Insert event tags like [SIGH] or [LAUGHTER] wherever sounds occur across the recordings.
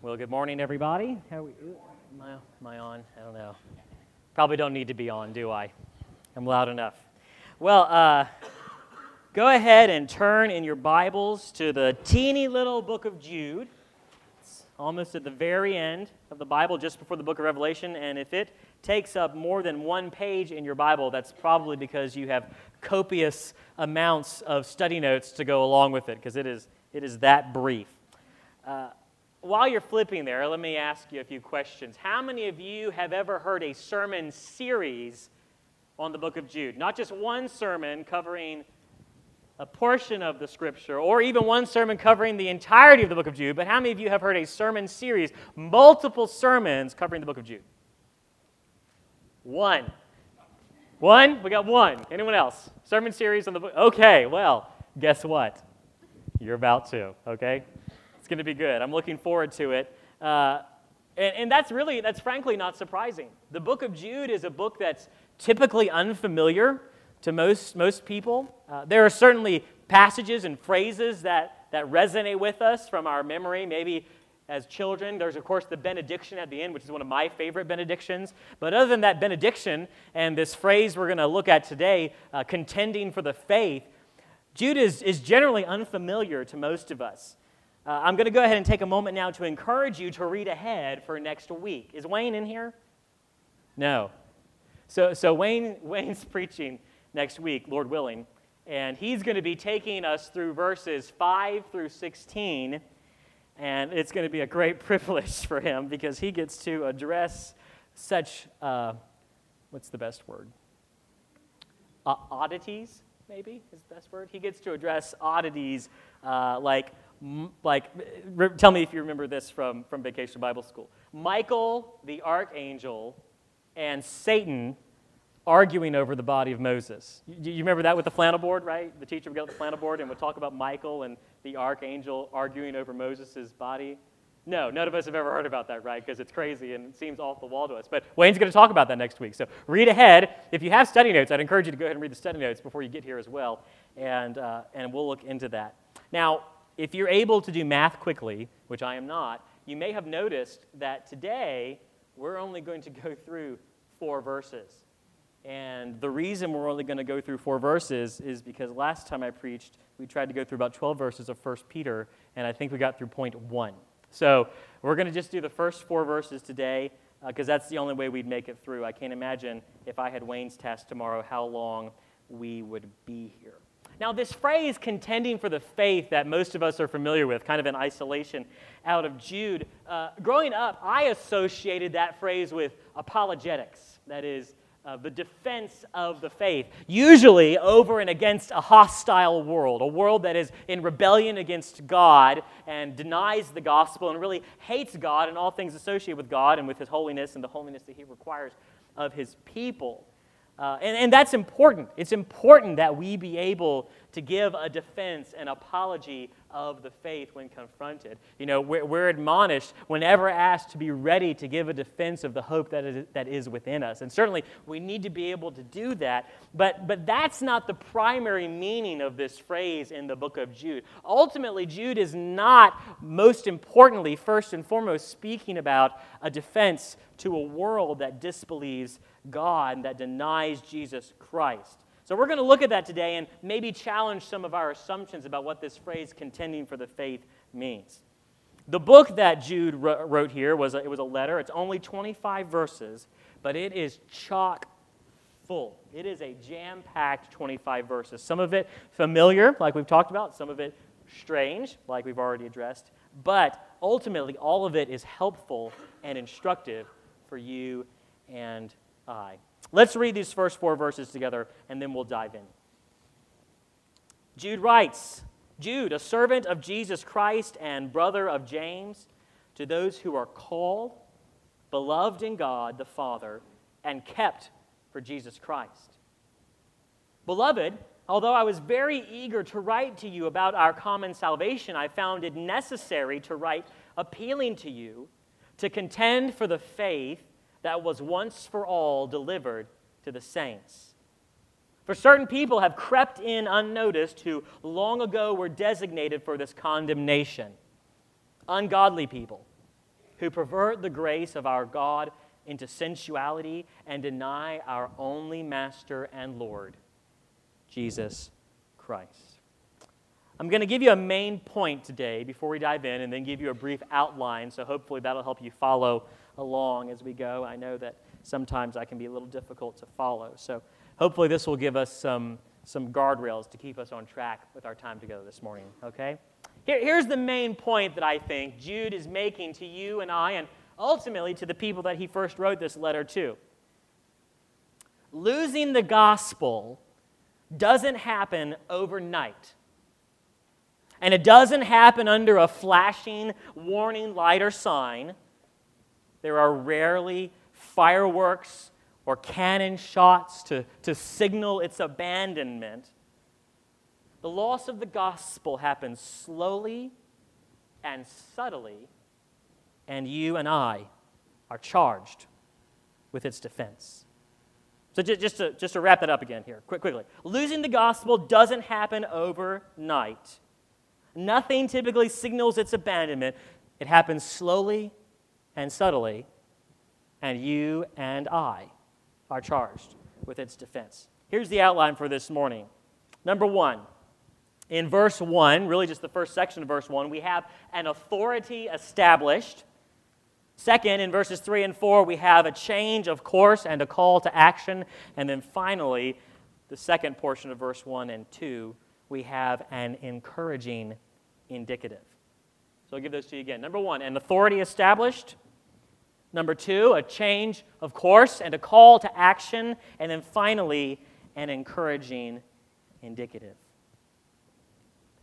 Well, good morning, everybody. How we, am, I, am I on? I don't know. Probably don't need to be on, do I? I'm loud enough. Well, uh, go ahead and turn in your Bibles to the teeny little book of Jude. It's almost at the very end of the Bible, just before the book of Revelation. And if it takes up more than one page in your Bible, that's probably because you have copious amounts of study notes to go along with it, because it is, it is that brief. Uh, while you're flipping there, let me ask you a few questions. How many of you have ever heard a sermon series on the book of Jude? Not just one sermon covering a portion of the scripture, or even one sermon covering the entirety of the book of Jude, but how many of you have heard a sermon series, multiple sermons covering the book of Jude? One. One? We got one. Anyone else? Sermon series on the book? Okay, well, guess what? You're about to, okay? It's going to be good. I'm looking forward to it. Uh, and, and that's really, that's frankly not surprising. The book of Jude is a book that's typically unfamiliar to most, most people. Uh, there are certainly passages and phrases that, that resonate with us from our memory, maybe as children. There's, of course, the benediction at the end, which is one of my favorite benedictions. But other than that benediction and this phrase we're going to look at today, uh, contending for the faith, Jude is, is generally unfamiliar to most of us. Uh, I'm going to go ahead and take a moment now to encourage you to read ahead for next week. Is Wayne in here? No. So, so Wayne, [LAUGHS] Wayne's preaching next week, Lord willing, and he's going to be taking us through verses 5 through 16. And it's going to be a great [LAUGHS] privilege for him because he gets to address such, uh, what's the best word? Uh, oddities, maybe is the best word. He gets to address oddities uh, like like, tell me if you remember this from, from Vacation Bible School. Michael, the archangel, and Satan arguing over the body of Moses. You, you remember that with the flannel board, right? The teacher would get the flannel board and would talk about Michael and the archangel arguing over Moses' body. No, none of us have ever heard about that, right? Because it's crazy and it seems off the wall to us. But Wayne's going to talk about that next week. So read ahead. If you have study notes, I'd encourage you to go ahead and read the study notes before you get here as well. And, uh, and we'll look into that. Now, if you're able to do math quickly, which I am not, you may have noticed that today we're only going to [LAUGHS] go through four verses. And the reason we're only going to go through four verses is because last time I preached, we tried to go through about 12 verses of 1 Peter, and I think we got through point one. So we're going to just do the first four verses today because uh, that's the only way we'd make it through. I can't imagine if I had Wayne's test tomorrow how long we would be here. Now, this phrase, contending for the faith, that most of us are familiar with, kind of in isolation out of Jude, uh, growing up, I associated that phrase with apologetics, that is, uh, the defense of the faith, usually over and against a hostile world, a world that is in rebellion against God and denies the gospel and really hates God and all things associated with God and with His holiness and the holiness that He requires of His people. Uh, and, and that's important. It's important that we be able to give a defense and apology of the faith when confronted. You know, we're, we're, admonished whenever asked to be ready to give a defense of the hope that is, that is within us. And certainly we need to be able to do that. But, but that's not the primary meaning of this phrase in the book of Jude. Ultimately, Jude is not, most importantly, first and foremost, speaking about a defense to a world that disbelieves God that denies Jesus Christ. So we're going to look at that today and maybe challenge some of our assumptions about what this phrase contending for the faith means. The book that Jude wrote here was a, it was a letter. It's only 25 verses, but it is chock full. It is a jam-packed 25 verses. Some of it familiar, like we've talked about, some of it strange, like we've already addressed, but ultimately all of it is helpful and instructive for you and Let's read these first four verses together and then we'll dive in. Jude writes Jude, a servant of Jesus Christ and brother of James, to those who are called, beloved in God the Father, and kept for Jesus Christ. Beloved, although I was very eager to write to you about our common salvation, I found it necessary to write appealing to you to contend for the faith that was once for all delivered to the saints. For certain people have crept in unnoticed who long ago were designated for this condemnation ungodly people, who pervert the grace of our God into sensuality and deny our only Master and Lord, Jesus Christ. I'm going to give you a main point today before we dive in and then give you a brief outline, so hopefully that'll help you follow along as we go. I know that sometimes I can be a little difficult to follow. So hopefully this will give us some, some guardrails to keep us on track with our time together this morning, okay? Here, here's the main point that I think Jude is making to you and I, and ultimately to the people that he first wrote this letter to. Losing the gospel doesn't happen overnight. And it doesn't happen under a flashing warning light or sign. There are rarely fireworks or cannon shots to, to signal its abandonment. The loss of the gospel happens slowly and subtly, and you and I are charged with its defense. So, just to, just to wrap that up again here, quick, quickly. Losing the gospel doesn't happen overnight. Nothing typically signals its abandonment. It happens slowly and subtly, and you and I are charged with its defense. Here's the outline for this morning. Number one, in verse 1, really just the first section of verse 1, we have an authority established. Second, in verses 3 and 4, we have a change of course and a call to action. And then finally, the second portion of verse 1 and 2, we have an encouraging indicative. So I'll give those to you again. Number one, an authority established. Number two, a change of course and a call to action. And then finally, an encouraging indicative.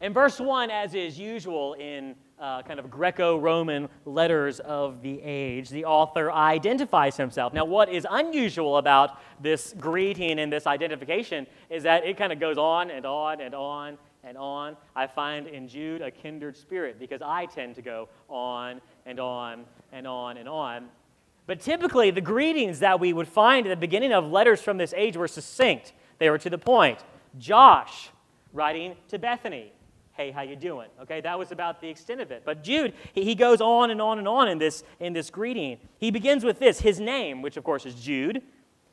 In verse 1, as is usual in uh, kind of Greco Roman letters of the age, the author identifies himself. Now, what is unusual about this greeting and this identification is that it kind of goes on and on and on and on. I find in Jude a kindred spirit because I tend to go on and on and on and on. But typically, the greetings that we would find at the beginning of letters from this age were succinct, they were to the point. Josh writing to Bethany. Hey how you doing? Okay that was about the extent of it. But jude he, goes on and on and on in this in this greeting. He begins with this his name which of course is jude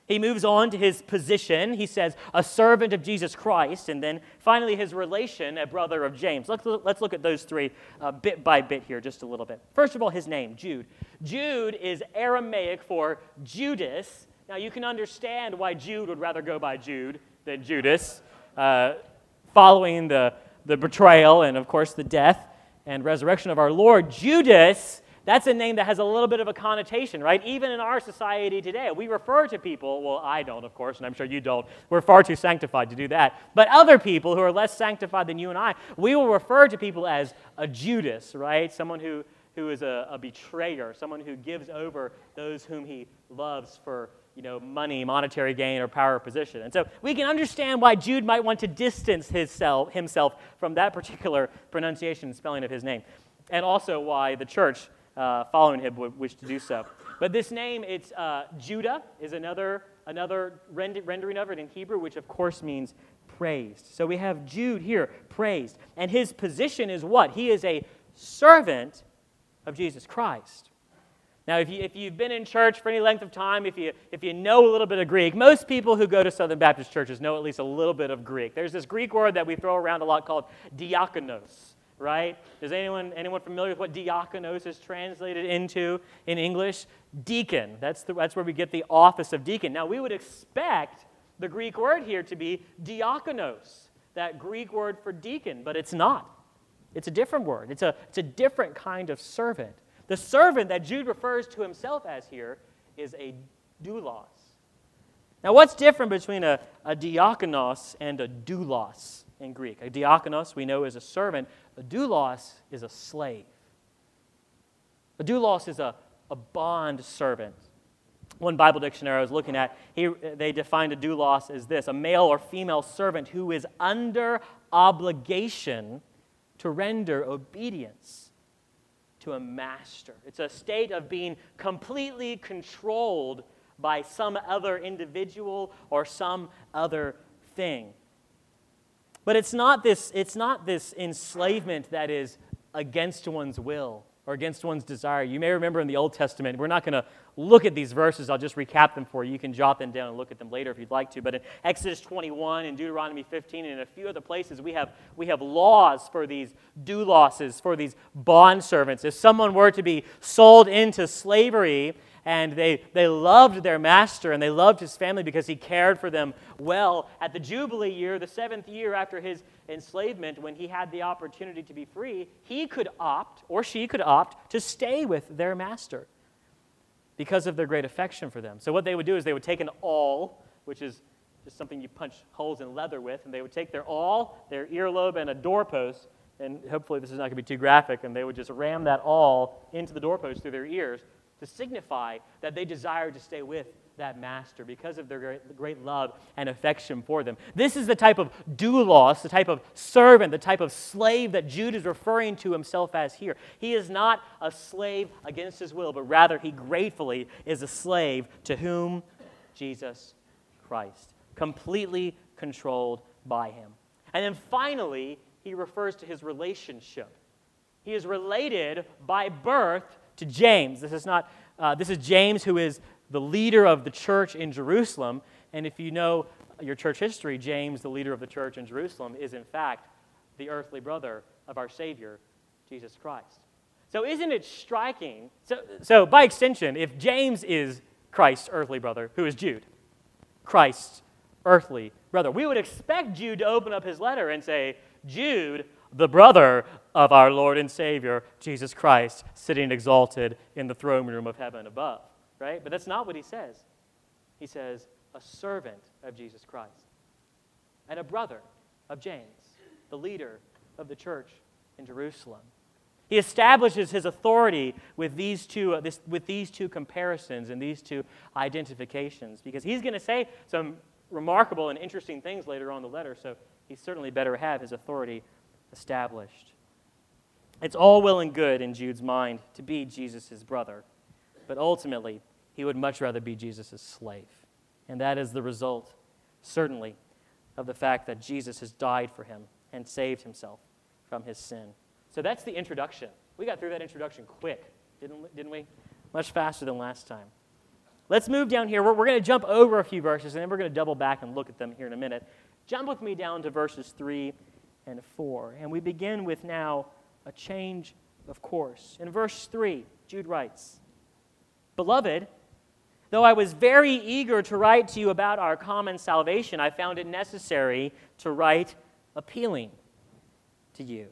he moves on to his position. He says a servant of jesus christ and then finally his relation a brother of james. Let's, let's look at those three uh, bit by bit here just a little bit. First of all his name jude. Jude is aramaic for judas. Now you can understand why jude would rather go by jude than judas uh, following the the betrayal and, of course, the death and resurrection of our Lord. Judas, that's a name that has a little bit of a connotation, right? Even in our society today, we refer to people, well, I don't, of course, and I'm sure you don't. We're far too sanctified to do that. But other people who are less sanctified than you and I, we will refer to people as a Judas, right? Someone who, who is a, a betrayer, someone who gives over those whom he loves for you know, money, monetary gain, or power or position. And so we can understand why Jude might want to distance himself, himself from that particular pronunciation and spelling of his name, and also why the church uh, following him would wish to do so. But this name, it's uh, Judah, is another, another rend- rendering of it in Hebrew, which of course means praised. So we have Jude here, praised. And his position is what? He is a servant of Jesus Christ. Now, if, you, if you've been in church for any length of time, if you, if you know a little bit of Greek, most people who go to Southern Baptist churches know at least a little bit of Greek. There's this Greek word that we throw around a lot called diakonos, right? Is anyone, anyone familiar with what diakonos is translated into in English? Deacon. That's, the, that's where we get the office of deacon. Now, we would expect the Greek word here to be diakonos, that Greek word for deacon, but it's not. It's a different word, it's a, it's a different kind of servant. The servant that Jude refers to himself as here is a doulos. Now, what's different between a, a diakonos and a doulos in Greek? A diakonos, we know, is a servant. A doulos is a slave. A doulos is a, a bond servant. One Bible dictionary I was looking at, he, they defined a doulos as this a male or female servant who is under obligation to render obedience to a master. It's a state of being completely controlled by some other individual or some other thing. But it's not this, it's not this enslavement that is against one's will. or against one's desire. You may remember in the Old Testament, we're not going to look at these verses, I'll just recap them for you. You can jot them down and look at them later if you'd like to. But in Exodus 21 and Deuteronomy 15 and a few other places, we have, we have laws for these due losses, for these bond servants. If someone were to be sold into slavery, and they, they loved their master and they loved his family because he cared for them well. At the Jubilee year, the seventh year after his enslavement, when he had the opportunity to be free, he could opt, or she could opt, to stay with their master because of their great affection for them. So, what they would do is they would take an awl, which is just something you punch holes in leather with, and they would take their awl, their earlobe, and a doorpost, and hopefully this is not going to be too graphic, and they would just ram that awl into the doorpost through their ears to signify that they desire to stay with that master because of their great, love and affection for them. This is the type of doulos, the type of servant, the type of slave that Jude is referring to himself as here. He is not a slave against his will, but rather he gratefully is a slave to whom? Jesus Christ, completely controlled by him. And then finally, he refers to his relationship. He is related by birth to James. This is not uh, this is James, who is the leader of the church in Jerusalem. And if you know your church history, James, the leader of the church in Jerusalem, is in fact the earthly brother of our Savior, Jesus Christ. So, isn't it striking? So, so by extension, if James is Christ's earthly brother, who is Jude? Christ's earthly brother. We would expect Jude to open up his letter and say, Jude, the brother of our Lord and Savior, Jesus Christ, sitting exalted in the throne room of heaven above right? But that's not what he says. He says, a servant of Jesus Christ and a brother of James, the leader of the church in Jerusalem. He establishes his authority with these two, uh, this, with these two comparisons and these two identifications because he's going to say some remarkable and interesting things later on in the letter, so he certainly better have his authority established. It's all well and good in Jude's mind to be Jesus' brother, but ultimately, he would much rather be Jesus' slave. And that is the result, certainly, of the fact that Jesus has died for him and saved himself from his sin. So that's the introduction. We got through that introduction quick, didn't, didn't we? Much faster than last time. Let's move down here. We're, we're going to jump over a few verses, and then we're going to double back and look at them here in a minute. Jump with me down to verses 3 and 4. And we begin with now a change of course. In verse 3, Jude writes Beloved, Though I was very eager to write to you about our common salvation, I found it necessary to write appealing to you.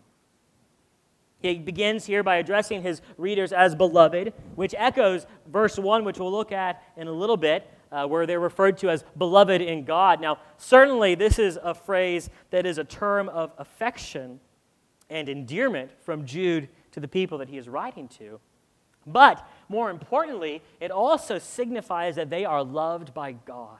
He begins here by addressing his readers as beloved, which echoes verse 1, which we'll look at in a little bit, uh, where they're referred to as beloved in God. Now, certainly, this is a phrase that is a term of affection and endearment from Jude to the people that he is writing to. But more importantly, it also signifies that they are loved by God.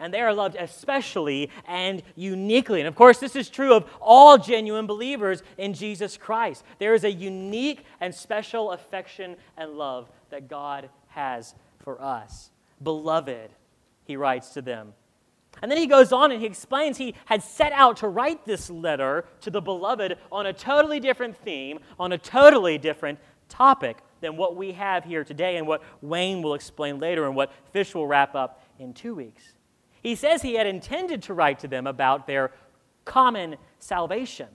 And they are loved especially and uniquely. And of course, this is true of all genuine believers in Jesus Christ. There is a unique and special affection and love that God has for us. Beloved, he writes to them. And then he goes on and he explains he had set out to write this letter to the beloved on a totally different theme, on a totally different topic than what we have here today and what Wayne will explain later and what Fish will wrap up in two weeks. He says he had intended to write to them about their common salvation.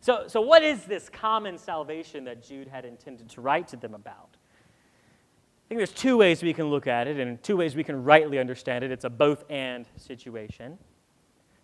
So, so what is this common salvation that Jude had intended to write to them about? Think there's two ways we can look at it, and two ways we can rightly understand it. It's a both and situation.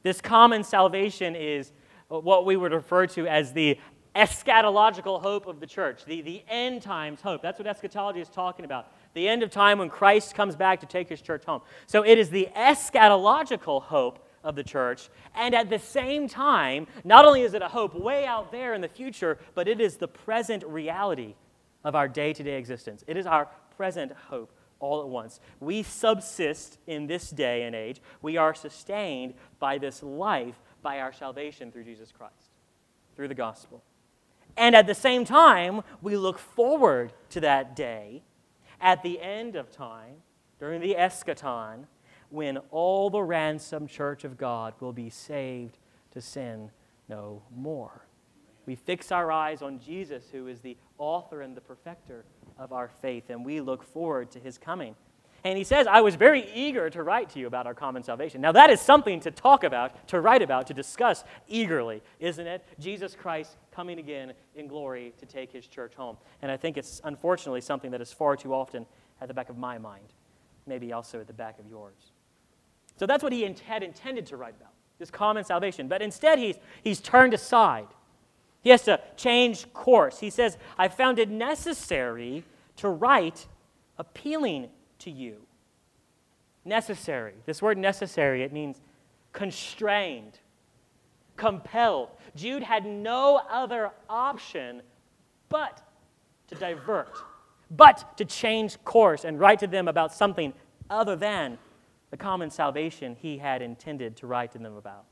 This common salvation is what we would refer to as the eschatological hope of the church, the, the end times hope. That's what eschatology is talking about. The end of time when Christ comes back to take his church home. So it is the eschatological hope of the church. And at the same time, not only is it a hope way out there in the future, but it is the present reality of our day to day existence. It is our present hope all at once. We subsist in this day and age. We are sustained by this life, by our salvation through Jesus Christ, through the gospel. And at the same time, we look forward to that day at the end of time, during the eschaton, when all the ransomed church of God will be saved to sin no more. We fix our eyes on Jesus, who is the author and the perfecter of our faith, and we look forward to his coming. And he says, I was very eager to write to you about our common salvation. Now, that is something to talk about, to write about, to discuss eagerly, isn't it? Jesus Christ coming again in glory to take his church home. And I think it's unfortunately something that is far too often at the back of my mind, maybe also at the back of yours. So that's what he had intended to write about, this common salvation. But instead, he's, he's turned aside. He has to change course. He says, I found it necessary to write appealing to you. Necessary. This word necessary, it means constrained, compelled. Jude had no other option but to divert, but to change course and write to them about something other than the common salvation he had intended to write to them about.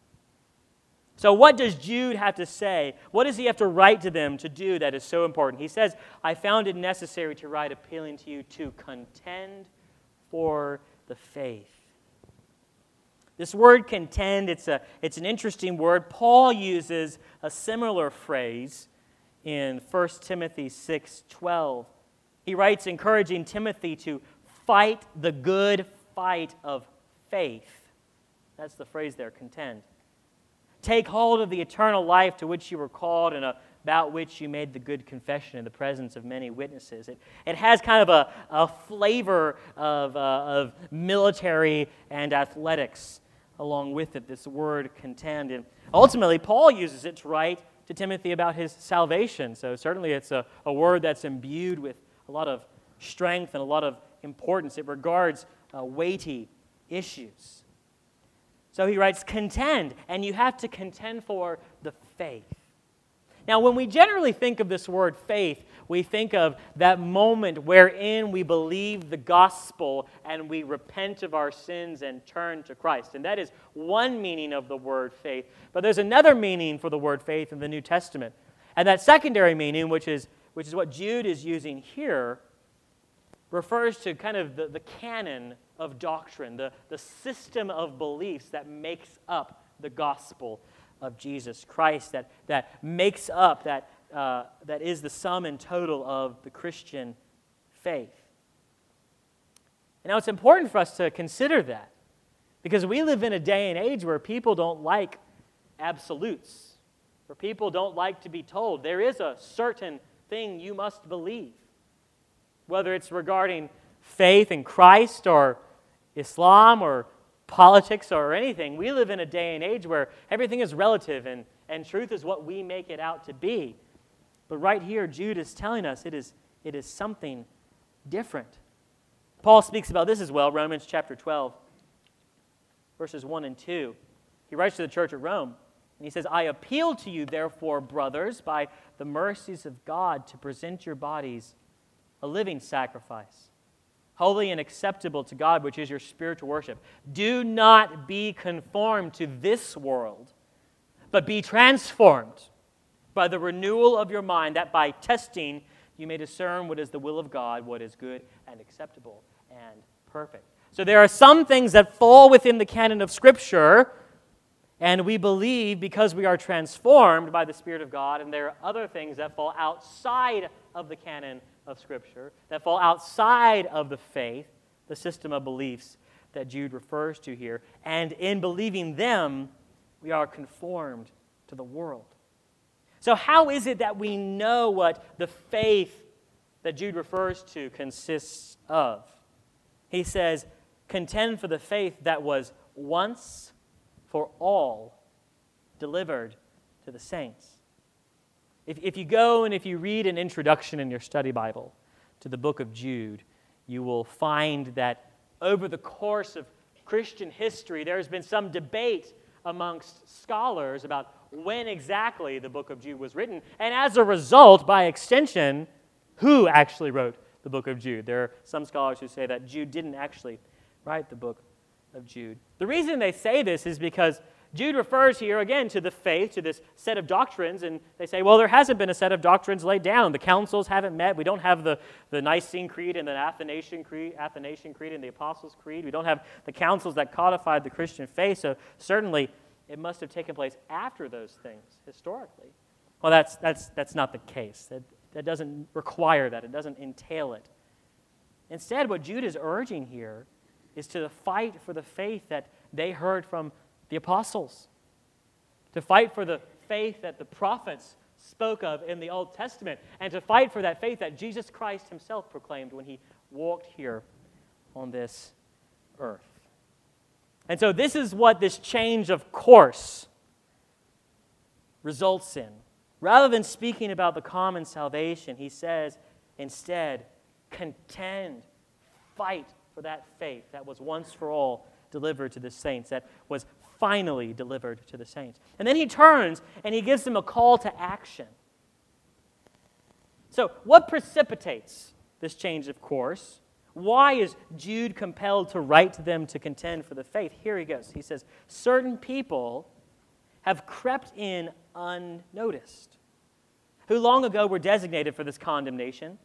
So, what does Jude have to say? What does he have to write to them to do that is so important? He says, I found it necessary to write appealing to you to contend for the faith. This word contend, it's, a, it's an interesting word. Paul uses a similar phrase in 1 Timothy 6 12. He writes, encouraging Timothy to fight the good fight of faith. That's the phrase there, contend. Take hold of the eternal life to which you were called and about which you made the good confession in the presence of many witnesses. It, it has kind of a, a flavor of, uh, of military and athletics along with it, this word contend. And ultimately, Paul uses it to write to Timothy about his salvation. So certainly it's a, a word that's imbued with a lot of strength and a lot of importance. It regards uh, weighty issues. So he writes, contend, and you have to contend for the faith. Now, when we generally think of this word faith, we think of that moment wherein we believe the gospel and we repent of our sins and turn to Christ. And that is one meaning of the word faith. But there's another meaning for the word faith in the New Testament. And that secondary meaning, which is, which is what Jude is using here, refers to kind of the, the canon of doctrine, the, the system of beliefs that makes up the gospel of Jesus Christ that, that makes up, that, uh, that is the sum and total of the Christian faith. And now it's important for us to consider that because we live in a day and age where people don't like absolutes, where people don't like to be told there is a certain thing you must believe, whether it's regarding faith in Christ or Islam or politics or anything. We live in a day and age where everything is relative and, and truth is what we make it out to be. But right here, Jude is telling us it is, it is something different. Paul speaks about this as well, Romans chapter 12, verses 1 and 2. He writes to the church at Rome, and he says, I appeal to you, therefore, brothers, by the mercies of God, to present your bodies a living sacrifice holy and acceptable to God, which is your spiritual worship. Do not be conformed to this world, but be transformed by the renewal of your mind, that by testing you may discern what is the will of God, what is good and acceptable and perfect. So there are some things that fall within the canon of Scripture. And we believe because we are transformed by the Spirit of God, and there are other things that fall outside of the canon of Scripture that fall outside of the faith, the system of beliefs that Jude refers to here. And in believing them, we are conformed to the world. So, how is it that we know what the faith that Jude refers to consists of? He says, Contend for the faith that was once for all delivered to the saints. If, if you go and if you read an introduction in your study Bible to the book of Jude, you will find that over the course of Christian history, there has been some debate amongst scholars about when exactly the book of Jude was written, and as a result, by extension, who actually wrote the book of Jude. There are some scholars who say that Jude didn't actually write the book of Jude. The reason they say this is because Jude refers here again to the faith, to this set of doctrines, and they say, well, there hasn't been a set of doctrines laid down. The councils haven't met. We don't have the, the Nicene Creed and the Athanasian Creed, Athanasian Creed and the Apostles' Creed. We don't have the councils that codified the Christian faith, so certainly it must have taken place after those things historically. Well, that's, that's, that's not the case. that doesn't require that, it doesn't entail it. Instead, what Jude is urging here is to fight for the faith that they heard from the apostles, to fight for the faith that the prophets spoke of in the Old Testament, and to fight for that faith that Jesus Christ himself proclaimed when he walked here on this earth. And so, this is what this change of course results in. Rather than speaking about the common salvation, he says instead, contend, fight for that faith that was once for all delivered to the saints, that was finally delivered to the saints. And then he turns and he gives them a call to action. So, what precipitates this change of course? Why is Jude compelled to write to them to contend for the faith? Here he goes. He says, Certain people have crept in unnoticed, who long ago were designated for this condemnation.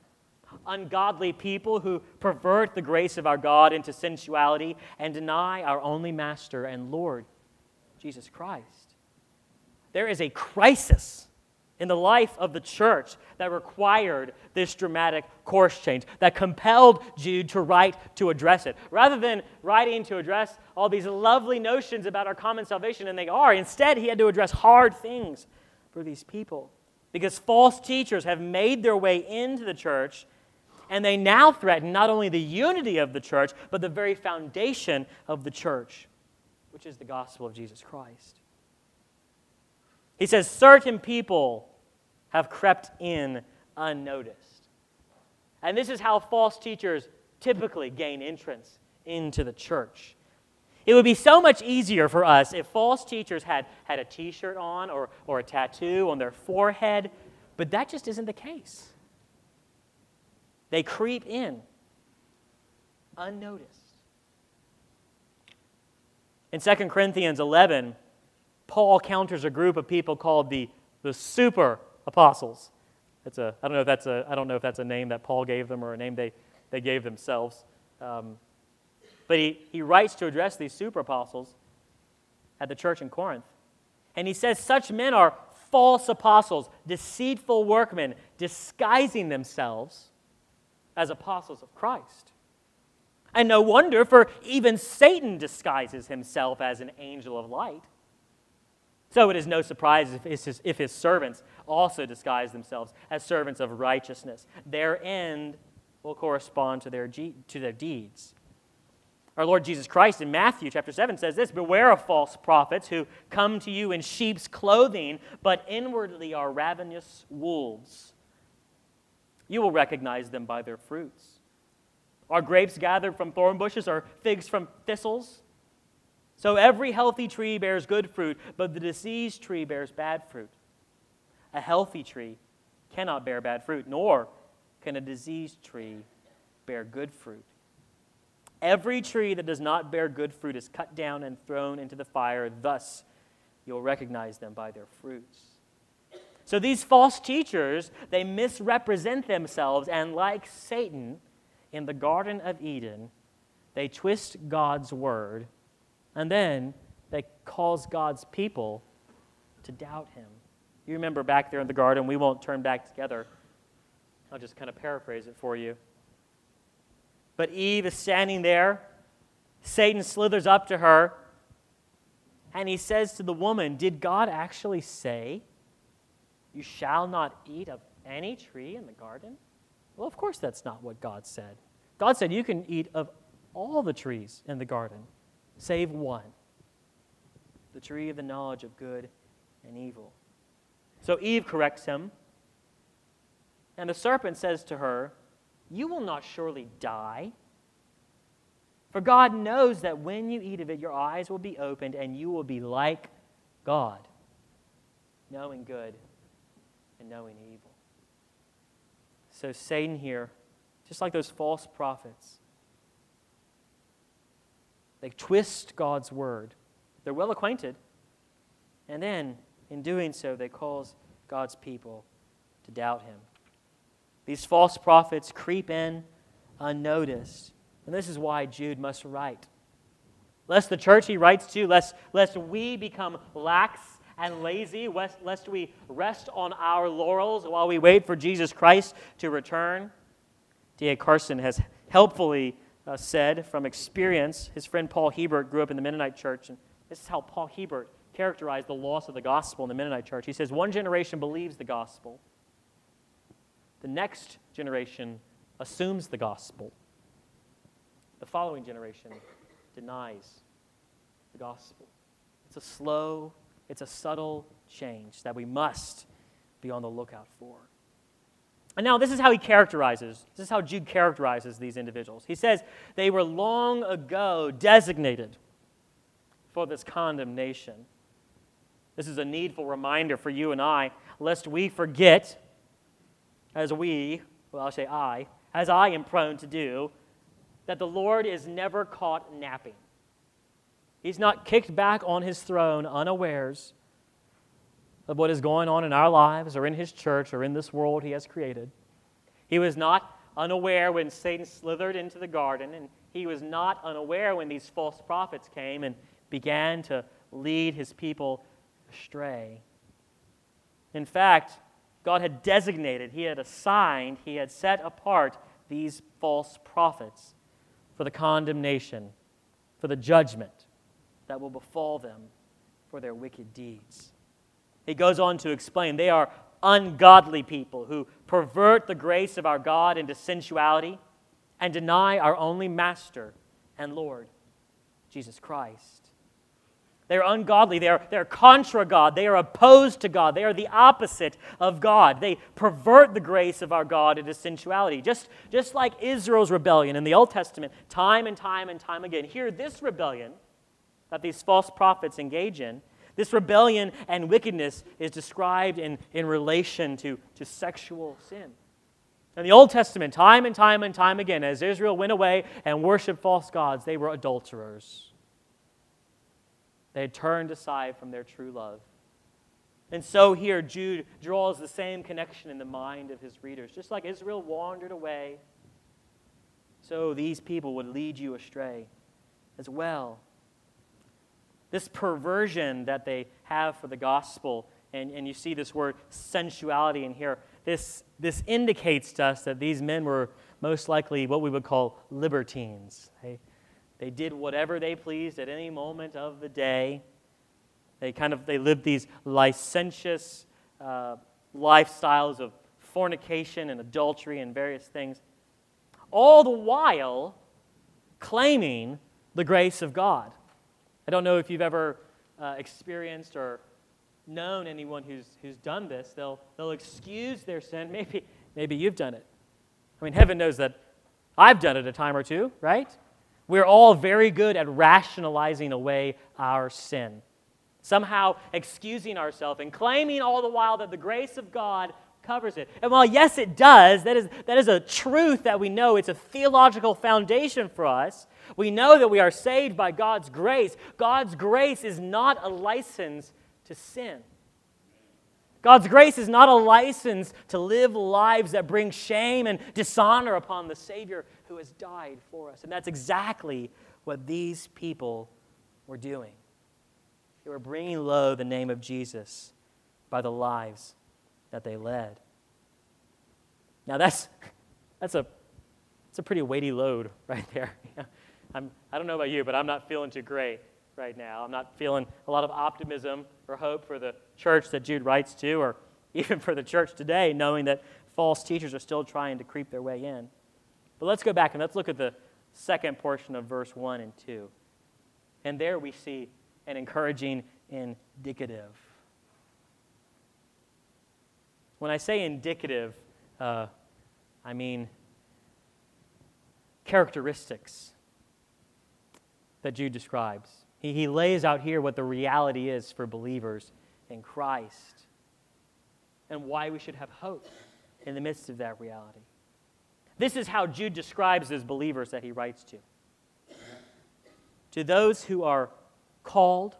Ungodly people who pervert the grace of our God into sensuality and deny our only Master and Lord, Jesus Christ. There is a crisis in the life of the church that required this dramatic course change, that compelled Jude to write to address it. Rather than writing to address all these lovely notions about our common salvation, and they are, instead, he had to address hard things for these people. Because false teachers have made their way into the church, and they now threaten not only the unity of the church, but the very foundation of the church which is the gospel of Jesus Christ. He says, certain people have crept in unnoticed. And this is how false teachers typically gain entrance into the church. It would be so much easier for us if false teachers had, had a t shirt on or, or a tattoo on their forehead, but that just isn't the case. They creep in unnoticed. In 2 Corinthians 11, Paul counters a group of people called the, the super apostles. That's a, I, don't know if that's a, I don't know if that's a name that Paul gave them or a name they, they gave themselves. Um, but he, he writes to address these super apostles at the church in Corinth. And he says, Such men are false apostles, deceitful workmen, disguising themselves as apostles of Christ. And no wonder, for even Satan disguises himself as an angel of light. So it is no surprise if his, if his servants also disguise themselves as servants of righteousness. Their end will correspond to their, to their deeds. Our Lord Jesus Christ in Matthew chapter 7 says this Beware of false prophets who come to you in sheep's clothing, but inwardly are ravenous wolves. You will recognize them by their fruits. Are grapes gathered from thorn bushes or figs from thistles? So every healthy tree bears good fruit, but the diseased tree bears bad fruit. A healthy tree cannot bear bad fruit, nor can a diseased tree bear good fruit. Every tree that does not bear good fruit is cut down and thrown into the fire. Thus, you'll recognize them by their fruits. So these false teachers, they misrepresent themselves, and like Satan, in the Garden of Eden, they twist God's word, and then they cause God's people to doubt him. You remember back there in the garden, we won't turn back together. I'll just kind of paraphrase it for you. But Eve is standing there. Satan slithers up to her, and he says to the woman, Did God actually say, You shall not eat of any tree in the garden? Well, of course, that's not what God said. God said, You can eat of all the trees in the garden, save one the tree of the knowledge of good and evil. So Eve corrects him, and the serpent says to her, You will not surely die. For God knows that when you eat of it, your eyes will be opened, and you will be like God, knowing good and knowing evil. So Satan here, just like those false prophets, they twist God's word. They're well acquainted. And then, in doing so, they cause God's people to doubt him. These false prophets creep in unnoticed. And this is why Jude must write. Lest the church he writes to, lest, lest we become lax and lazy, lest we rest on our laurels while we wait for Jesus Christ to return. D.A. Carson has helpfully uh, said from experience, his friend Paul Hiebert grew up in the Mennonite church, and this is how Paul Hiebert characterized the loss of the gospel in the Mennonite church. He says, One generation believes the gospel, the next generation assumes the gospel, the following generation denies the gospel. It's a slow, it's a subtle change that we must be on the lookout for. And now, this is how he characterizes, this is how Jude characterizes these individuals. He says, they were long ago designated for this condemnation. This is a needful reminder for you and I, lest we forget, as we, well, I'll say I, as I am prone to do, that the Lord is never caught napping. He's not kicked back on his throne unawares of what is going on in our lives or in his church or in this world he has created. He was not unaware when Satan slithered into the garden, and he was not unaware when these false prophets came and began to lead his people astray. In fact, God had designated, He had assigned, He had set apart these false prophets for the condemnation, for the judgment that will befall them for their wicked deeds. He goes on to explain they are ungodly people who pervert the grace of our God into sensuality and deny our only Master and Lord, Jesus Christ. They're ungodly. They're, they're contra God. They are opposed to God. They are the opposite of God. They pervert the grace of our God into sensuality. Just, just like Israel's rebellion in the Old Testament, time and time and time again. Here, this rebellion that these false prophets engage in, this rebellion and wickedness is described in, in relation to, to sexual sin. In the Old Testament, time and time and time again, as Israel went away and worshiped false gods, they were adulterers. They had turned aside from their true love. And so here, Jude draws the same connection in the mind of his readers. Just like Israel wandered away, so these people would lead you astray as well. This perversion that they have for the gospel, and, and you see this word sensuality in here, this, this indicates to us that these men were most likely what we would call libertines. They, they did whatever they pleased at any moment of the day. They kind of they lived these licentious uh, lifestyles of fornication and adultery and various things, all the while claiming the grace of God. I don't know if you've ever uh, experienced or known anyone who's, who's done this. They'll, they'll excuse their sin. [LAUGHS] Maybe, maybe you've done it. I mean, heaven knows that I've done it a time or two, right? We're all very good at rationalizing away our sin, somehow excusing ourselves and claiming all the while that the grace of God covers it. And while, yes, it does, that is, that is a truth that we know, it's a theological foundation for us. We know that we are saved by God's grace. God's grace is not a license to sin. God's grace is not a license to live lives that bring shame and dishonor upon the Savior who has died for us. And that's exactly what these people were doing. They were bringing low the name of Jesus by the lives that they led. Now, that's, [LAUGHS] that's, a, that's a pretty weighty load [LAUGHS] right there. [LAUGHS] I'm, I don't know about you, but I'm not feeling too great right now. I'm not feeling a lot of optimism or hope for the church that Jude writes to, or even for the church today, knowing that false teachers are still trying to creep their way in. But let's go back and let's look at the second portion of verse 1 and 2. And there we see an encouraging indicative. When I say indicative, uh, I mean characteristics that Jude describes. He, he lays out here what the reality is for believers in Christ and why we should have hope in the midst of that reality. This is how Jude describes his believers that he writes to. To those who are called,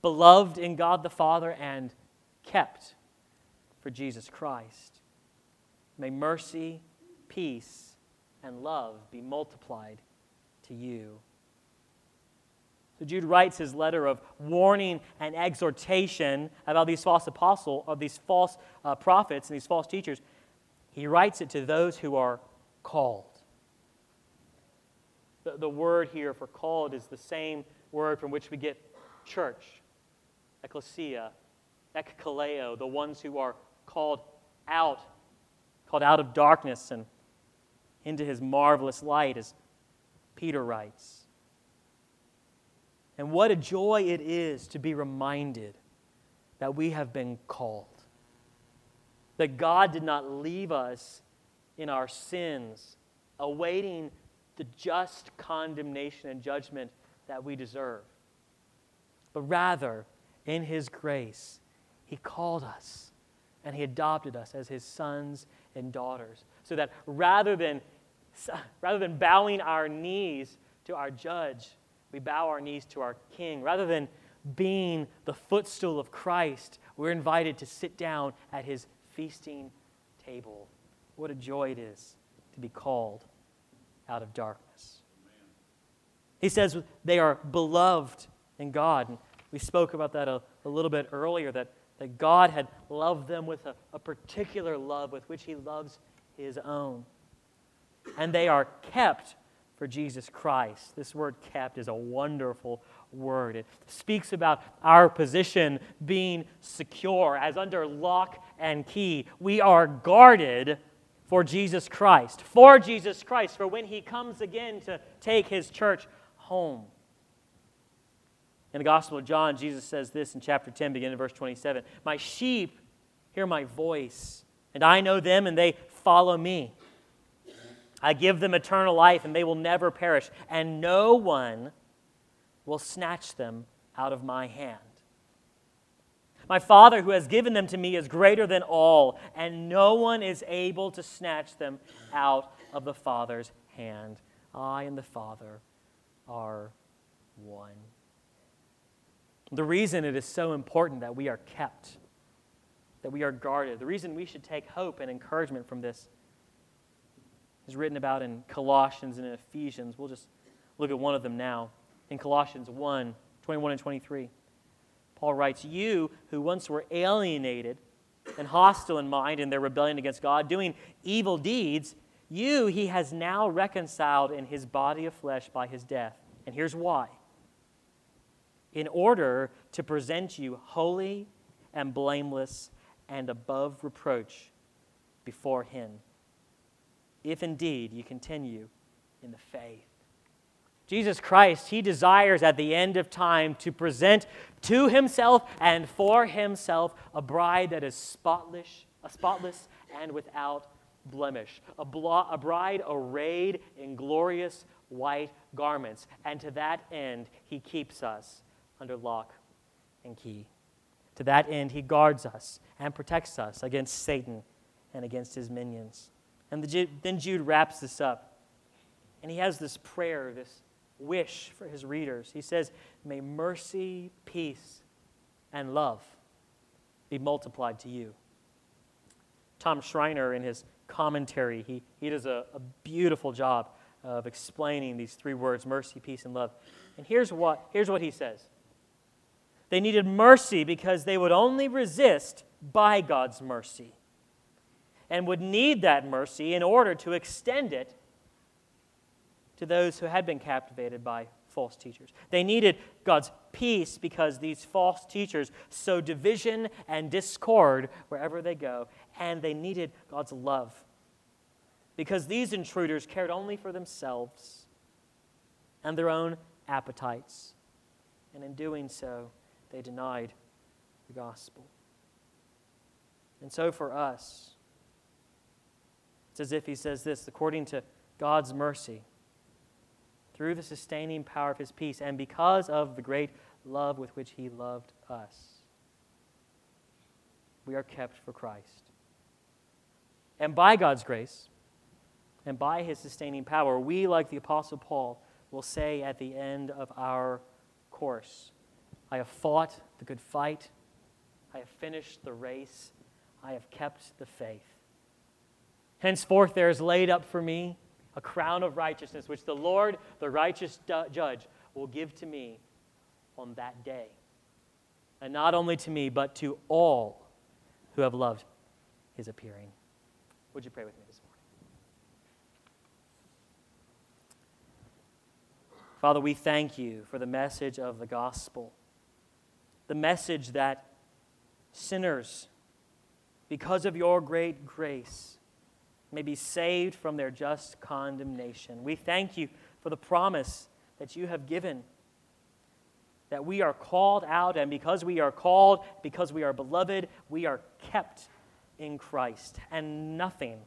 beloved in God the Father, and kept for Jesus Christ, may mercy, peace, and love be multiplied to you So Jude writes his letter of warning and exhortation about these false apostles, of these false uh, prophets and these false teachers. He writes it to those who are called. The, the word here for called is the same word from which we get church, ecclesia, ekkaleo, the ones who are called out, called out of darkness and into his marvelous light, as Peter writes. And what a joy it is to be reminded that we have been called. That God did not leave us in our sins, awaiting the just condemnation and judgment that we deserve. But rather, in His grace, He called us and He adopted us as His sons and daughters. So that rather than, rather than bowing our knees to our judge, we bow our knees to our King. Rather than being the footstool of Christ, we're invited to sit down at His feasting table. What a joy it is to be called out of darkness. He says they are beloved in God. And we spoke about that a, a little bit earlier that, that God had loved them with a, a particular love with which He loves His own. And they are kept for Jesus Christ. This word kept is a wonderful word. It speaks about our position being secure, as under lock and key. We are guarded for Jesus Christ, for Jesus Christ, for when he comes again to take his church home. In the Gospel of John, Jesus says this in chapter 10, beginning in verse 27 My sheep hear my voice, and I know them, and they follow me. I give them eternal life, and they will never perish, and no one will snatch them out of my hand. My Father who has given them to me is greater than all, and no one is able to snatch them out of the Father's hand. I and the Father are one. The reason it is so important that we are kept, that we are guarded, the reason we should take hope and encouragement from this is written about in Colossians and in Ephesians. We'll just look at one of them now. In Colossians 1 21 and 23. Paul writes, You who once were alienated and hostile in mind in their rebellion against God, doing evil deeds, you he has now reconciled in his body of flesh by his death. And here's why in order to present you holy and blameless and above reproach before him, if indeed you continue in the faith Jesus Christ, he desires at the end of time to present to himself and for himself a bride that is spotless, a spotless and without blemish, a, blo- a bride arrayed in glorious white garments. And to that end, he keeps us under lock and key. To that end, he guards us and protects us against Satan and against his minions. And the, then Jude wraps this up. And he has this prayer, this wish for his readers. He says, May mercy, peace, and love be multiplied to you. Tom Schreiner, in his commentary, he, he does a, a beautiful job of explaining these three words mercy, peace, and love. And here's what, here's what he says They needed mercy because they would only resist by God's mercy and would need that mercy in order to extend it to those who had been captivated by false teachers. They needed God's peace because these false teachers sow division and discord wherever they go, and they needed God's love because these intruders cared only for themselves and their own appetites, and in doing so, they denied the gospel. And so for us, it's as if he says this according to God's mercy through the sustaining power of his peace and because of the great love with which he loved us. We are kept for Christ. And by God's grace and by his sustaining power, we, like the Apostle Paul, will say at the end of our course, I have fought the good fight, I have finished the race, I have kept the faith. Henceforth, there is laid up for me a crown of righteousness, which the Lord, the righteous judge, will give to me on that day. And not only to me, but to all who have loved his appearing. Would you pray with me this morning? Father, we thank you for the message of the gospel, the message that sinners, because of your great grace, may be saved from their just condemnation. We thank you for the promise that you have given that we are called out, and because we are called, because we are beloved, we are kept in Christ, and nothing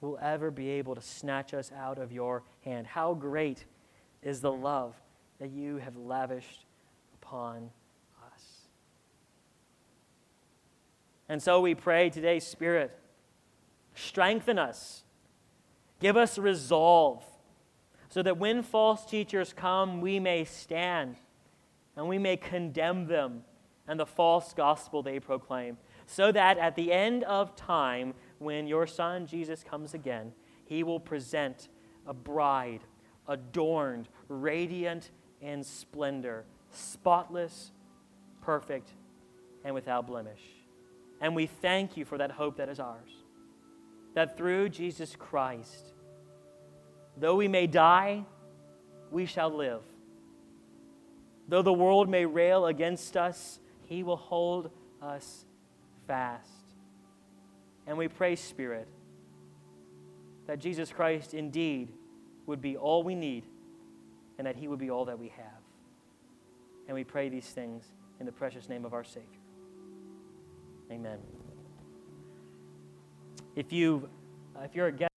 will ever be able to snatch us out of your hand. How great is the love that you have lavished upon us. And so we pray today, Spirit, strengthen us, give us resolve, so that when false teachers come, we may stand and we may condemn them and the false gospel they proclaim, so that at the end of time, when your Son Jesus comes again, he will present a bride adorned, radiant in splendor, spotless, perfect, and without blemish. And we thank you for that hope that is ours. That through Jesus Christ, though we may die, we shall live Though the world may rail against us, he will hold us fast. And we pray, Spirit, that Jesus Christ indeed would be all we need and that he would be all that we have. And we pray these things in the precious name of our Savior. Amen. If, you, if you're a guest,